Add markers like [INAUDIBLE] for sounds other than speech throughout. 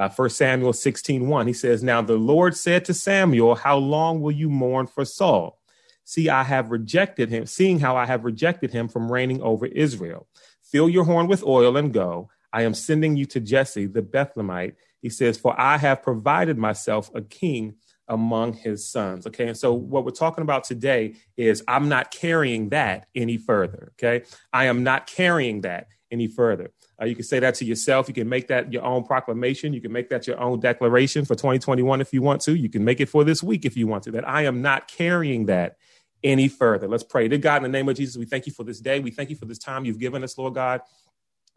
Uh, 1 Samuel 16 1, he says, Now the Lord said to Samuel, How long will you mourn for Saul? See, I have rejected him, seeing how I have rejected him from reigning over Israel. Fill your horn with oil and go. I am sending you to Jesse the Bethlehemite. He says, For I have provided myself a king among his sons. Okay. And so what we're talking about today is I'm not carrying that any further. Okay. I am not carrying that any further. Uh, you can say that to yourself. You can make that your own proclamation. You can make that your own declaration for 2021 if you want to. You can make it for this week if you want to. That I am not carrying that any further. Let's pray. To God, in the name of Jesus, we thank you for this day. We thank you for this time you've given us, Lord God.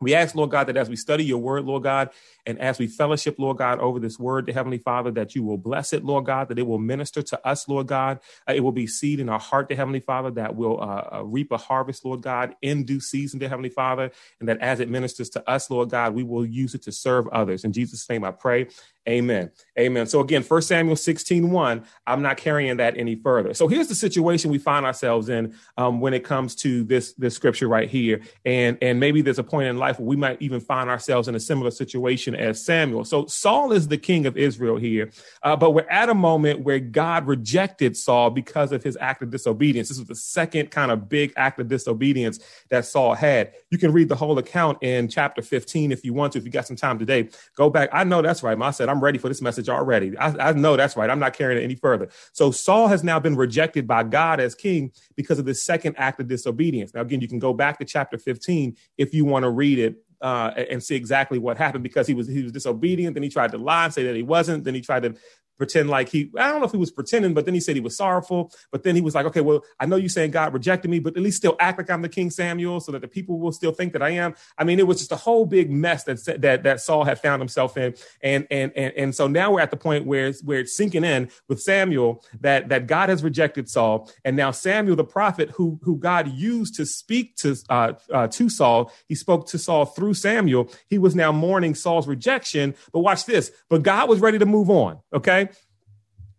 We ask, Lord God, that as we study your word, Lord God, and as we fellowship, Lord God, over this word, the Heavenly Father, that you will bless it, Lord God, that it will minister to us, Lord God. Uh, it will be seed in our heart, to Heavenly Father, that will uh, uh, reap a harvest, Lord God, in due season, to Heavenly Father. And that as it ministers to us, Lord God, we will use it to serve others. In Jesus' name I pray. Amen. Amen. So again, 1 Samuel 16, 1, I'm not carrying that any further. So here's the situation we find ourselves in um, when it comes to this, this scripture right here. And, and maybe there's a point in life where we might even find ourselves in a similar situation as Samuel. So Saul is the king of Israel here, uh, but we're at a moment where God rejected Saul because of his act of disobedience. This was the second kind of big act of disobedience that Saul had. You can read the whole account in chapter 15 if you want to, if you got some time today. Go back. I know that's right. I said, I'm ready for this message already. I, I know that's right. I'm not carrying it any further. So Saul has now been rejected by God as king because of the second act of disobedience. Now, again, you can go back to chapter 15 if you want to read it uh, and see exactly what happened because he was he was disobedient. Then he tried to lie and say that he wasn't. Then he tried to pretend like he, I don't know if he was pretending, but then he said he was sorrowful. But then he was like, okay, well, I know you're saying God rejected me, but at least still act like I'm the King Samuel so that the people will still think that I am. I mean, it was just a whole big mess that that, that Saul had found himself in. And, and, and, and so now we're at the point where it's, where it's sinking in with Samuel that, that God has rejected Saul. And now Samuel, the prophet who, who God used to speak to, uh, uh, to Saul, he spoke to Saul through Samuel. He was now mourning Saul's rejection. But watch this. But God was ready to move on. Okay.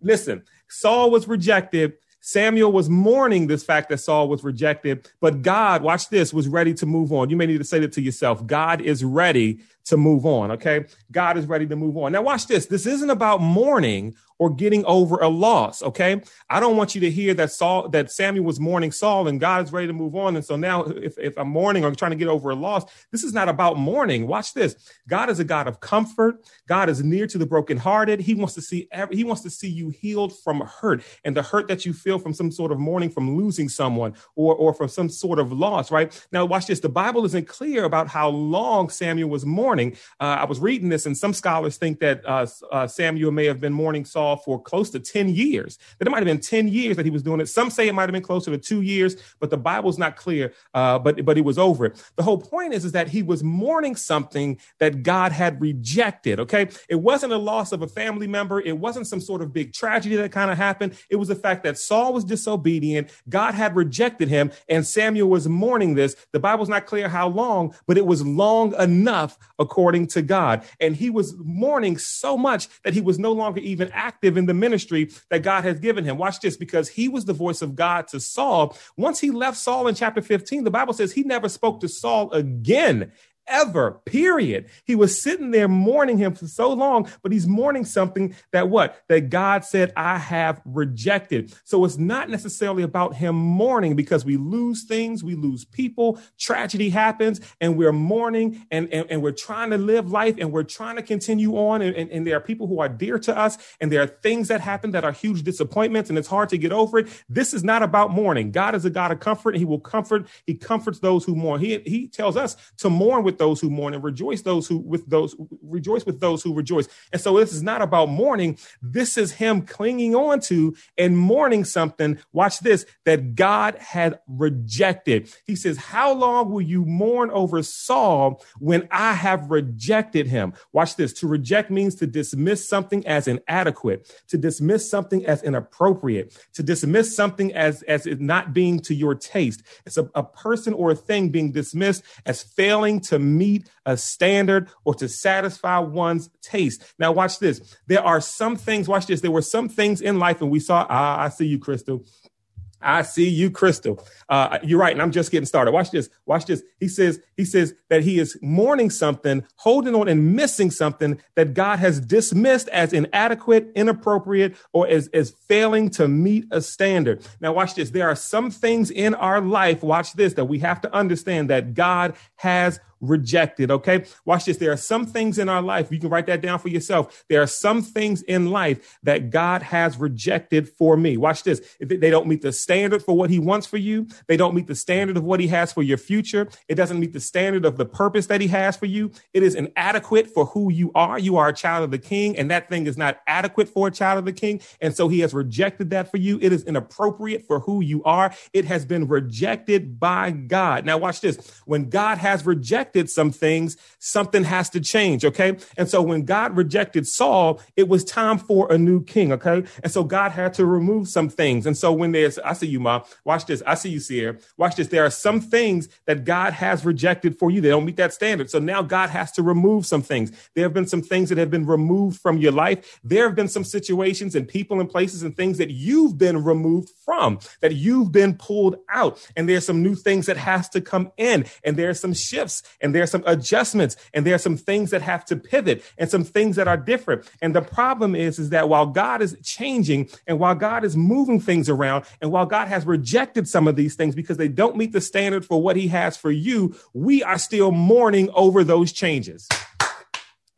Listen, Saul was rejected. Samuel was mourning this fact that Saul was rejected, but God, watch this, was ready to move on. You may need to say that to yourself. God is ready to move on. Okay. God is ready to move on. Now, watch this. This isn't about mourning or getting over a loss. Okay. I don't want you to hear that Saul, that Samuel was mourning Saul and God is ready to move on. And so now if, if I'm mourning or trying to get over a loss, this is not about mourning. Watch this. God is a God of comfort. God is near to the brokenhearted. He wants to see, every, he wants to see you healed from hurt and the hurt that you feel from some sort of mourning from losing someone or, or from some sort of loss, right? Now, watch this. The Bible isn't clear about how long Samuel was mourning. Uh, I was reading this, and some scholars think that uh, uh, Samuel may have been mourning Saul for close to 10 years, that it might have been 10 years that he was doing it. Some say it might have been closer to two years, but the Bible's not clear, uh, but, but he was over it. The whole point is, is that he was mourning something that God had rejected, okay? It wasn't a loss of a family member. It wasn't some sort of big tragedy that kind of happened. It was the fact that Saul was disobedient. God had rejected him, and Samuel was mourning this. The Bible's not clear how long, but it was long enough according to God. And he was mourning so much that he was no longer even active in the ministry that God has given him. Watch this, because he was the voice of God to Saul. Once he left Saul in chapter 15, the Bible says he never spoke to Saul again ever, period. He was sitting there mourning him for so long, but he's mourning something that what? That God said, I have rejected. So it's not necessarily about him mourning because we lose things, we lose people, tragedy happens, and we're mourning and, and, and we're trying to live life and we're trying to continue on. And, and, and there are people who are dear to us, and there are things that happen that are huge disappointments, and it's hard to get over it. This is not about mourning. God is a God of comfort, and He will comfort, He comforts those who mourn. He, he tells us to mourn with with those who mourn and rejoice those who with those rejoice with those who rejoice. And so this is not about mourning. This is him clinging on to and mourning something. Watch this that God had rejected. He says, How long will you mourn over Saul when I have rejected him? Watch this. To reject means to dismiss something as inadequate, to dismiss something as inappropriate, to dismiss something as, as it not being to your taste. It's a, a person or a thing being dismissed as failing to meet a standard or to satisfy one's taste. Now, watch this. There are some things, watch this. There were some things in life, and we saw, ah, I see you, Crystal. I see you, Crystal. Uh, you're right, and I'm just getting started. Watch this. Watch this. He says he says that he is mourning something, holding on, and missing something that God has dismissed as inadequate, inappropriate, or as as failing to meet a standard. Now, watch this. There are some things in our life. Watch this that we have to understand that God has rejected. Okay. Watch this. There are some things in our life. You can write that down for yourself. There are some things in life that God has rejected for me. Watch this. They don't meet the standard for what he wants for you. They don't meet the standard of what he has for your future. It doesn't meet the standard of the purpose that he has for you. It is inadequate for who you are. You are a child of the king and that thing is not adequate for a child of the king. And so he has rejected that for you. It is inappropriate for who you are. It has been rejected by God. Now watch this. When God has rejected rejected some things, something has to change. Okay. And so when God rejected Saul, it was time for a new king. Okay. And so God had to remove some things. And so when there's, I see you, mom, watch this. I see you, Sierra. Watch this. There are some things that God has rejected for you. They don't meet that standard. So now God has to remove some things. There have been some things that have been removed from your life. There have been some situations and people and places and things that you've been removed from, that you've been pulled out. And there's some new things that has to come in. And there's some shifts and there are some adjustments and there are some things that have to pivot and some things that are different. And the problem is, is that while God is changing and while God is moving things around and while God has rejected some of these things because they don't meet the standard for what he has for you, we are still mourning over those changes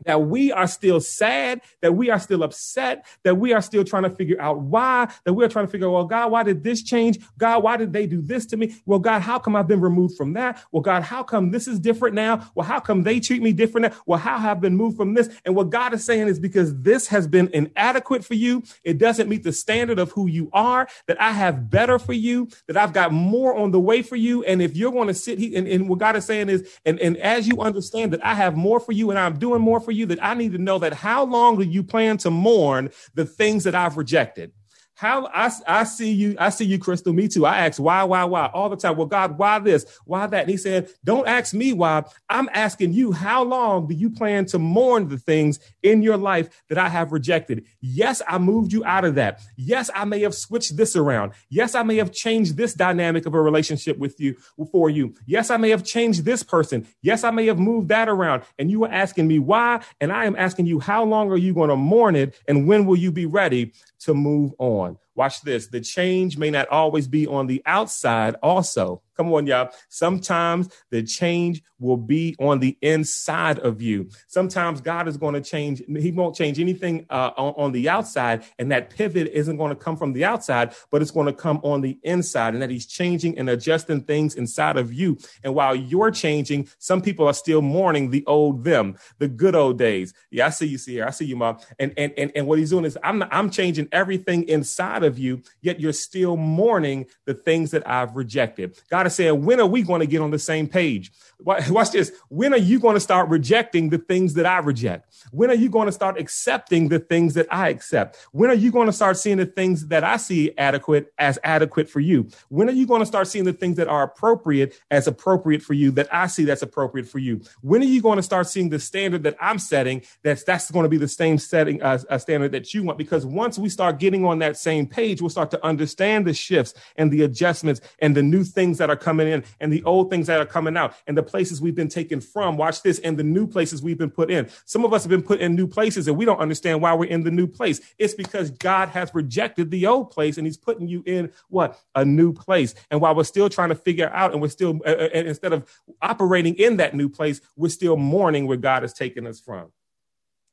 that we are still sad, that we are still upset, that we are still trying to figure out why, that we're trying to figure, well, God, why did this change? God, why did they do this to me? Well, God, how come I've been removed from that? Well, God, how come this is different now? Well, how come they treat me different now? Well, how have I been moved from this? And what God is saying is because this has been inadequate for you. It doesn't meet the standard of who you are, that I have better for you, that I've got more on the way for you. And if you're going to sit here and, and what God is saying is, and, and as you understand that I have more for you and I'm doing more for you, that I need to know that how long do you plan to mourn the things that I've rejected? How I, I see you, I see you, Crystal. Me too. I ask why, why, why all the time. Well, God, why this? Why that? And he said, Don't ask me why. I'm asking you, how long do you plan to mourn the things in your life that I have rejected? Yes, I moved you out of that. Yes, I may have switched this around. Yes, I may have changed this dynamic of a relationship with you for you. Yes, I may have changed this person. Yes, I may have moved that around. And you were asking me why. And I am asking you, how long are you going to mourn it? And when will you be ready to move on. Watch this. The change may not always be on the outside, also. Come on, y'all. Sometimes the change will be on the inside of you. Sometimes God is going to change. He won't change anything uh, on, on, the outside. And that pivot isn't going to come from the outside, but it's going to come on the inside. And that He's changing and adjusting things inside of you. And while you're changing, some people are still mourning the old them, the good old days. Yeah, I see you, here. I see you, mom. And, and, and, and what He's doing is I'm, I'm changing everything inside of you, yet you're still mourning the things that I've rejected. God God is saying, when are we going to get on the same page? Watch this. When are you going to start rejecting the things that I reject? When are you going to start accepting the things that I accept? When are you going to start seeing the things that I see adequate as adequate for you? When are you going to start seeing the things that are appropriate as appropriate for you that I see that's appropriate for you? When are you going to start seeing the standard that I'm setting that's that's going to be the same setting uh, a standard that you want? Because once we start getting on that same page, we'll start to understand the shifts and the adjustments and the new things that are coming in and the old things that are coming out and the places we've been taken from. Watch this and the new places we've been put in. Some of us have been put in new places and we don't understand why we're in the new place. It's because God has rejected the old place and he's putting you in what? A new place. And while we're still trying to figure out and we're still, uh, uh instead of operating in that new place, we're still mourning where God has taken us from.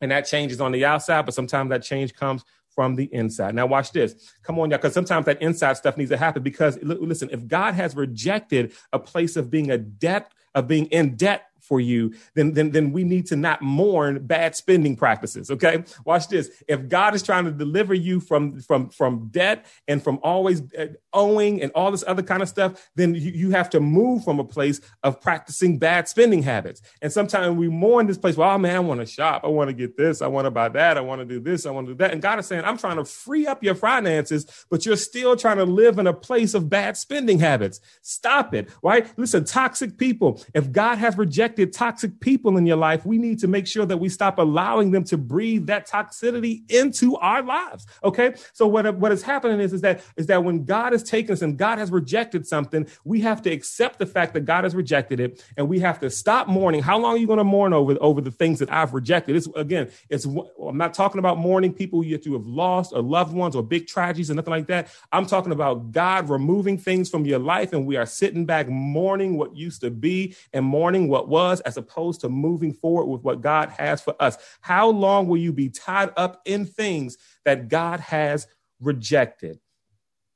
And that changes on the outside, but sometimes that change comes from the inside. Now, watch this. Come on, y'all, because sometimes that inside stuff needs to happen. Because listen, if God has rejected a place of being a debt, of being in debt for you, then, then, then we need to not mourn bad spending practices. Okay. Watch this. If God is trying to deliver you from, from, from debt and from always uh, owing and all this other kind of stuff, then you, you have to move from a place of practicing bad spending habits. And sometimes we mourn this place. Well, oh man, I want to shop. I want to get this. I want to buy that. I want to do this. I want to do that. And God is saying, I'm trying to free up your finances, but you're still trying to live in a place of bad spending habits. Stop it. Right. Listen, toxic people. If God has rejected toxic people in your life, we need to make sure that we stop allowing them to breathe that toxicity into our lives. Okay. So what, what is happening is, is that is that when God has taken us and God has rejected something, we have to accept the fact that God has rejected it and we have to stop mourning. How long are you going to mourn over, over the things that I've rejected? It's again, it's I'm not talking about mourning people you have lost or loved ones or big tragedies or nothing like that. I'm talking about God removing things from your life and we are sitting back mourning what used to be and mourning what was as opposed to moving forward with what God has for us. How long will you be tied up in things that God has rejected?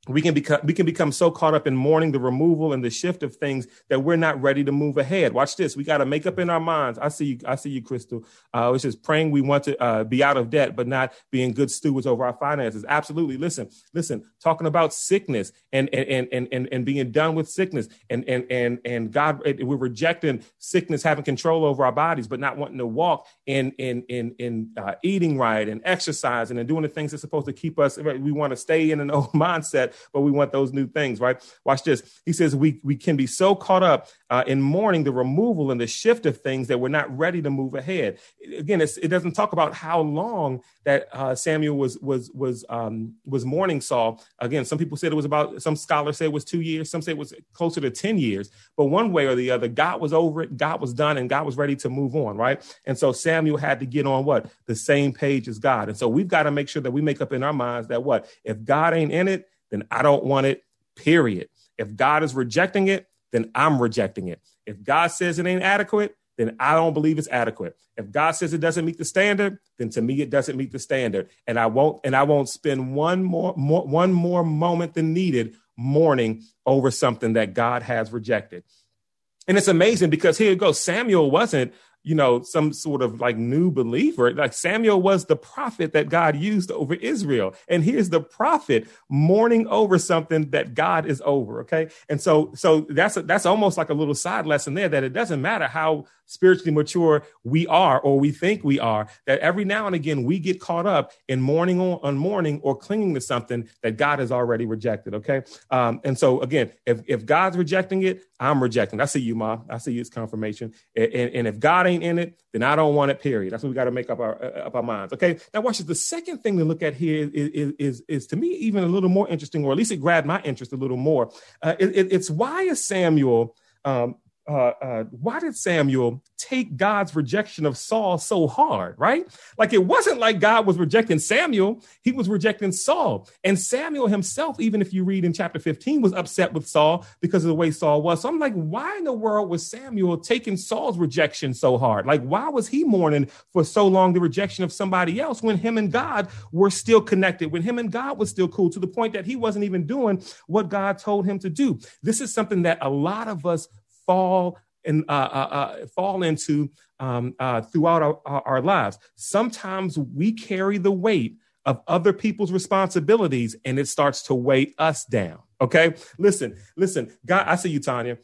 We can become we can become so caught up in mourning the removal and the shift of things that we're not ready to move ahead. Watch this. We got to make up in our minds. I see you. I see you, Crystal. Uh, it's just praying we want to uh, be out of debt, but not being good stewards over our finances. Absolutely. Listen, listen. Talking about sickness and and and and, and being done with sickness and and and and God, we're rejecting sickness having control over our bodies, but not wanting to walk in in in in uh, eating right and exercising and doing the things that's supposed to keep us. We want to stay in an old [LAUGHS] mindset but we want those new things, right? Watch this. He says we we can be so caught up uh, in mourning the removal and the shift of things that we're not ready to move ahead. Again, it doesn't talk about how long that uh, Samuel was was was um, was mourning Saul. Again, some people said it was about. Some scholars say it was two years. Some say it was closer to ten years. But one way or the other, God was over it. God was done, and God was ready to move on, right? And so Samuel had to get on what the same page as God. And so we've got to make sure that we make up in our minds that what if God ain't in it then I don't want it, period. If God is rejecting it, then I'm rejecting it. If God says it ain't adequate, then I don't believe it's adequate. If God says it doesn't meet the standard, then to me it doesn't meet the standard. And I won't and I won't spend one more, more one more moment than needed mourning over something that God has rejected. And it's amazing because here it goes. Samuel wasn't you know, some sort of like new believer. Like Samuel was the prophet that God used over Israel. And here's the prophet mourning over something that God is over. Okay. And so, so that's, a, that's almost like a little side lesson there that it doesn't matter how spiritually mature we are or we think we are, that every now and again we get caught up in mourning on, on mourning or clinging to something that God has already rejected. Okay. Um, and so again, if, if God's rejecting it, I'm rejecting. I see you, Ma. I see you as confirmation. And, and, and, if God ain't in it, then I don't want it, period. That's what we got to make up our uh, up our minds. Okay. Now watch this. The second thing to look at here is, is, is, is to me even a little more interesting, or at least it grabbed my interest a little more. Uh, it, it, it's why is Samuel um, uh, uh, why did Samuel take God's rejection of Saul so hard, right? Like it wasn't like God was rejecting Samuel, he was rejecting Saul. And Samuel himself, even if you read in chapter 15, was upset with Saul because of the way Saul was. So I'm like, why in the world was Samuel taking Saul's rejection so hard? Like, why was he mourning for so long the rejection of somebody else when him and God were still connected, when him and God was still cool to the point that he wasn't even doing what God told him to do? This is something that a lot of us fall and uh, uh, uh, fall into um, uh, throughout our, our lives. Sometimes we carry the weight of other people's responsibilities and it starts to weigh us down. Okay, listen, listen. God, I see you, Tanya.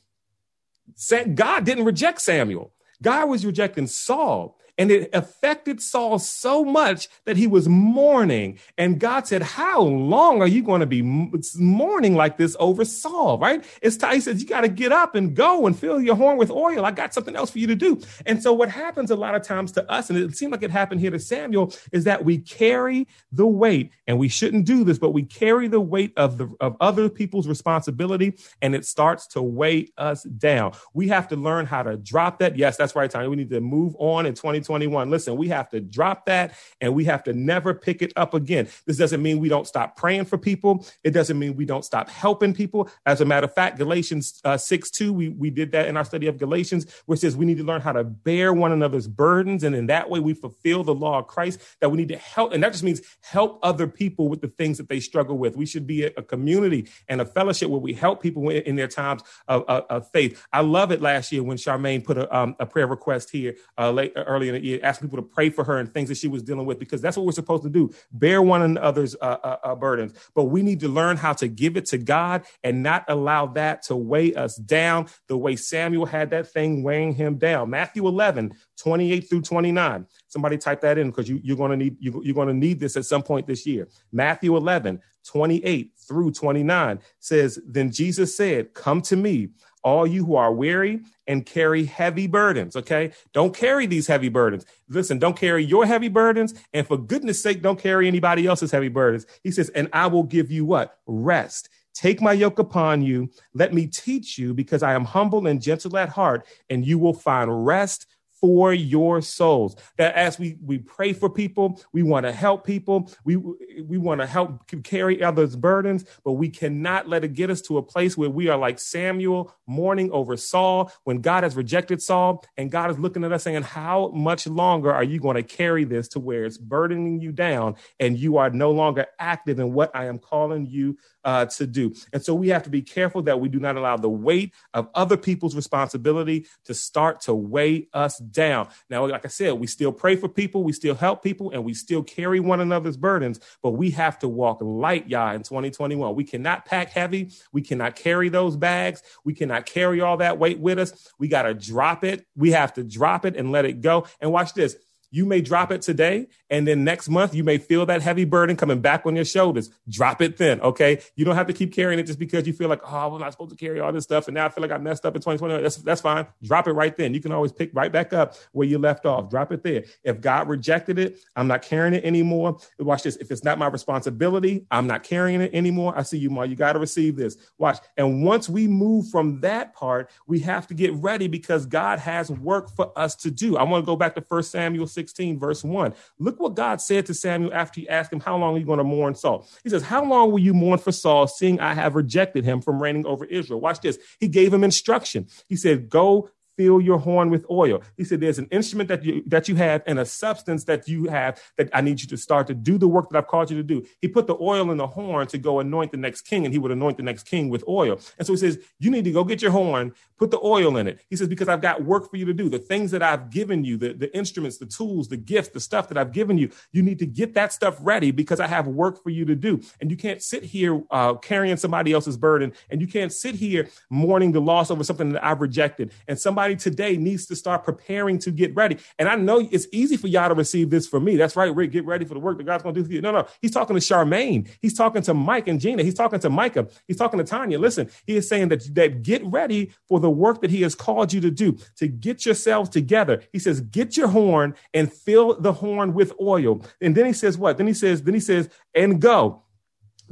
God didn't reject Samuel. God was rejecting Saul. And it affected Saul so much that he was mourning. And God said, How long are you going to be mourning like this over Saul? Right? It's time. He says, You got to get up and go and fill your horn with oil. I got something else for you to do. And so, what happens a lot of times to us, and it seemed like it happened here to Samuel, is that we carry the weight, and we shouldn't do this, but we carry the weight of the of other people's responsibility, and it starts to weigh us down. We have to learn how to drop that. Yes, that's right, Tony. We need to move on in 20. 2021. Listen, we have to drop that and we have to never pick it up again. This doesn't mean we don't stop praying for people. It doesn't mean we don't stop helping people. As a matter of fact, Galatians uh, 6 2, we, we did that in our study of Galatians, which says we need to learn how to bear one another's burdens. And in that way, we fulfill the law of Christ that we need to help. And that just means help other people with the things that they struggle with. We should be a, a community and a fellowship where we help people in, in their times of, of, of, faith. I love it last year when Charmaine put a, um, a prayer request here uh, late, early year, asking people to pray for her and things that she was dealing with, because that's what we're supposed to do bear one another's uh, uh, uh, burdens. But we need to learn how to give it to God and not allow that to weigh us down the way Samuel had that thing weighing him down. Matthew 11, 28 through 29. Somebody type that in because you, you're going to need you, you're going to need this at some point this year. Matthew 11, 28 through 29 says, Then Jesus said, Come to me all you who are weary and carry heavy burdens. Okay. Don't carry these heavy burdens. Listen, don't carry your heavy burdens. And for goodness sake, don't carry anybody else's heavy burdens. He says, and I will give you what? Rest. Take my yoke upon you. Let me teach you because I am humble and gentle at heart, and you will find rest for your souls. That as we we pray for people, we want to help people, we we want to help carry others' burdens, but we cannot let it get us to a place where we are like Samuel mourning over Saul when God has rejected Saul and God is looking at us saying, "How much longer are you going to carry this to where it's burdening you down and you are no longer active in what I am calling you uh, to do. And so we have to be careful that we do not allow the weight of other people's responsibility to start to weigh us down. Now, like I said, we still pray for people, we still help people, and we still carry one another's burdens, but we have to walk light, y'all, in 2021. We cannot pack heavy. We cannot carry those bags. We cannot carry all that weight with us. We got to drop it. We have to drop it and let it go. And watch this you may drop it today, and then next month you may feel that heavy burden coming back on your shoulders. Drop it then, okay? You don't have to keep carrying it just because you feel like, oh, I'm not supposed to carry all this stuff, and now I feel like I messed up in 2020. That's that's fine. Drop it right then. You can always pick right back up where you left off. Drop it there. If God rejected it, I'm not carrying it anymore. Watch this. If it's not my responsibility, I'm not carrying it anymore. I see you, Ma. You got to receive this. Watch. And once we move from that part, we have to get ready because God has work for us to do. I want to go back to First Samuel 6 16, verse 1. Look what God said to Samuel after he asked him, How long are you going to mourn Saul? He says, How long will you mourn for Saul, seeing I have rejected him from reigning over Israel? Watch this. He gave him instruction. He said, Go fill your horn with oil. He said, There's an instrument that you that you have and a substance that you have that I need you to start to do the work that I've called you to do. He put the oil in the horn to go anoint the next king, and he would anoint the next king with oil. And so he says, You need to go get your horn, put the oil in it. He says, Because I've got work for you to do. The things that I've given you, the, the instruments, the tools, the gifts, the stuff that I've given you, you need to get that stuff ready because I have work for you to do. And you can't sit here uh, carrying somebody else's burden, and you can't sit here mourning the loss over something that I've rejected. And somebody today needs to start preparing to get ready. And I know it's easy for y'all to receive this from me. That's right, Rick. Get ready for the work that God's going to do for you. No, no. He's talking to Charmaine. He's talking to Mike and Gina. He's talking to Micah. He's talking to Tanya. Listen, he is saying that, that get ready for the work that he has called you to do, to get yourselves together. He says, get your horn and fill the horn with oil. And then he says what? Then he says, then he says, and go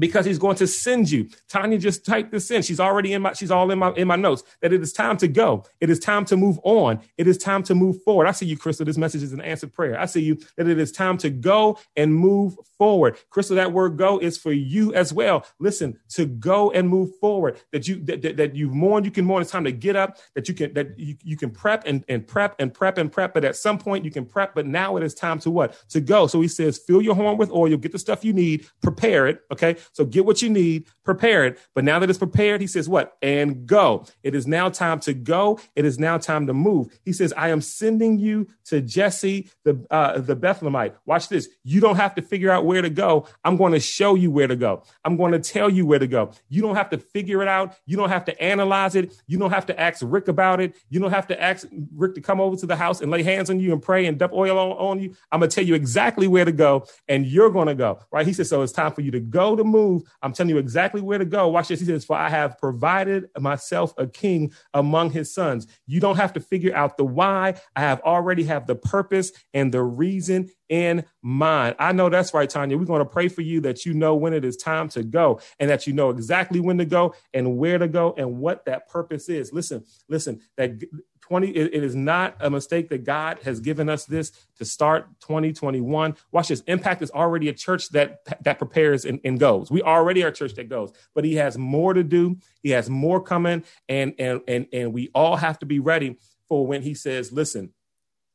because he's going to send you. Tanya just typed this in. She's already in my, she's all in my, in my notes that it is time to go. It is time to move on. It is time to move forward. I see you, Crystal. This message is an answered prayer. I see you that it is time to go and move forward. Crystal, that word go is for you as well. Listen, to go and move forward that you, that, that, that you've mourned, you can mourn. It's time to get up that you can, that you, you can prep and, and prep and prep and prep. But at some point you can prep, but now it is time to what? To go. So he says, fill your horn with oil, get the stuff you need, prepare it. Okay. So get what you need, prepare it. But now that it's prepared, he says, What? And go. It is now time to go. It is now time to move. He says, I am sending you to Jesse, the, uh, the Bethlehemite. Watch this. You don't have to figure out where to go. I'm going to show you where to go. I'm going to tell you where to go. You don't have to figure it out. You don't have to analyze it. You don't have to ask Rick about it. You don't have to ask Rick to come over to the house and lay hands on you and pray and dump oil on, on you. I'm going to tell you exactly where to go and you're going to go. Right. He says, So it's time for you to go to move. I'm telling you exactly where to go. Watch this. He says, For I have provided myself a king among his sons. You don't have to figure out the why. I have already have the purpose and the reason in mind. I know that's right, Tanya. We're going to pray for you that you know when it is time to go and that you know exactly when to go and where to go and what that purpose is. Listen, listen, that 20 it, it is not a mistake that god has given us this to start 2021 watch this. Impact is already a church that that prepares and, and goes. We already are a church that goes but he has more to do. He has more coming and and and and we all have to be ready for when he says listen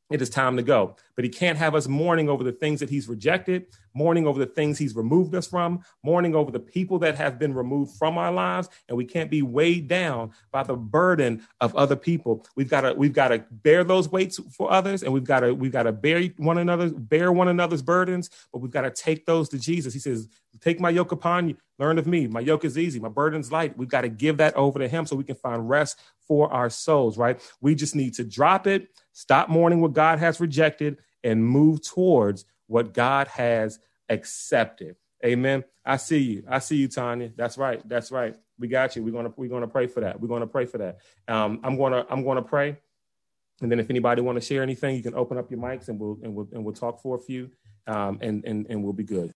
it is time to go. But he can't have us mourning over the things that he's rejected, mourning over the things he's removed us from, mourning over the people that have been removed from our lives, and we can't be weighed down by the burden of other people. We've got to we've got to bear those weights for others, and we've got to we've got to bear one another, bear one another's burdens, but we've got to take those to Jesus. He says, "Take my yoke upon you, learn of me. My yoke is easy, my burden's light." We've got to give that over to Him so we can find rest for our souls. Right? We just need to drop it Stop mourning what God has rejected and move towards what God has accepted. Amen. I see you. I see you, Tanya. That's right. That's right. We got you. We're gonna we're gonna pray for that. We're gonna pray for that. Um, I'm gonna I'm gonna pray, and then if anybody want to share anything, you can open up your mics and we'll and we'll and we'll talk for a few, um, and and and we'll be good.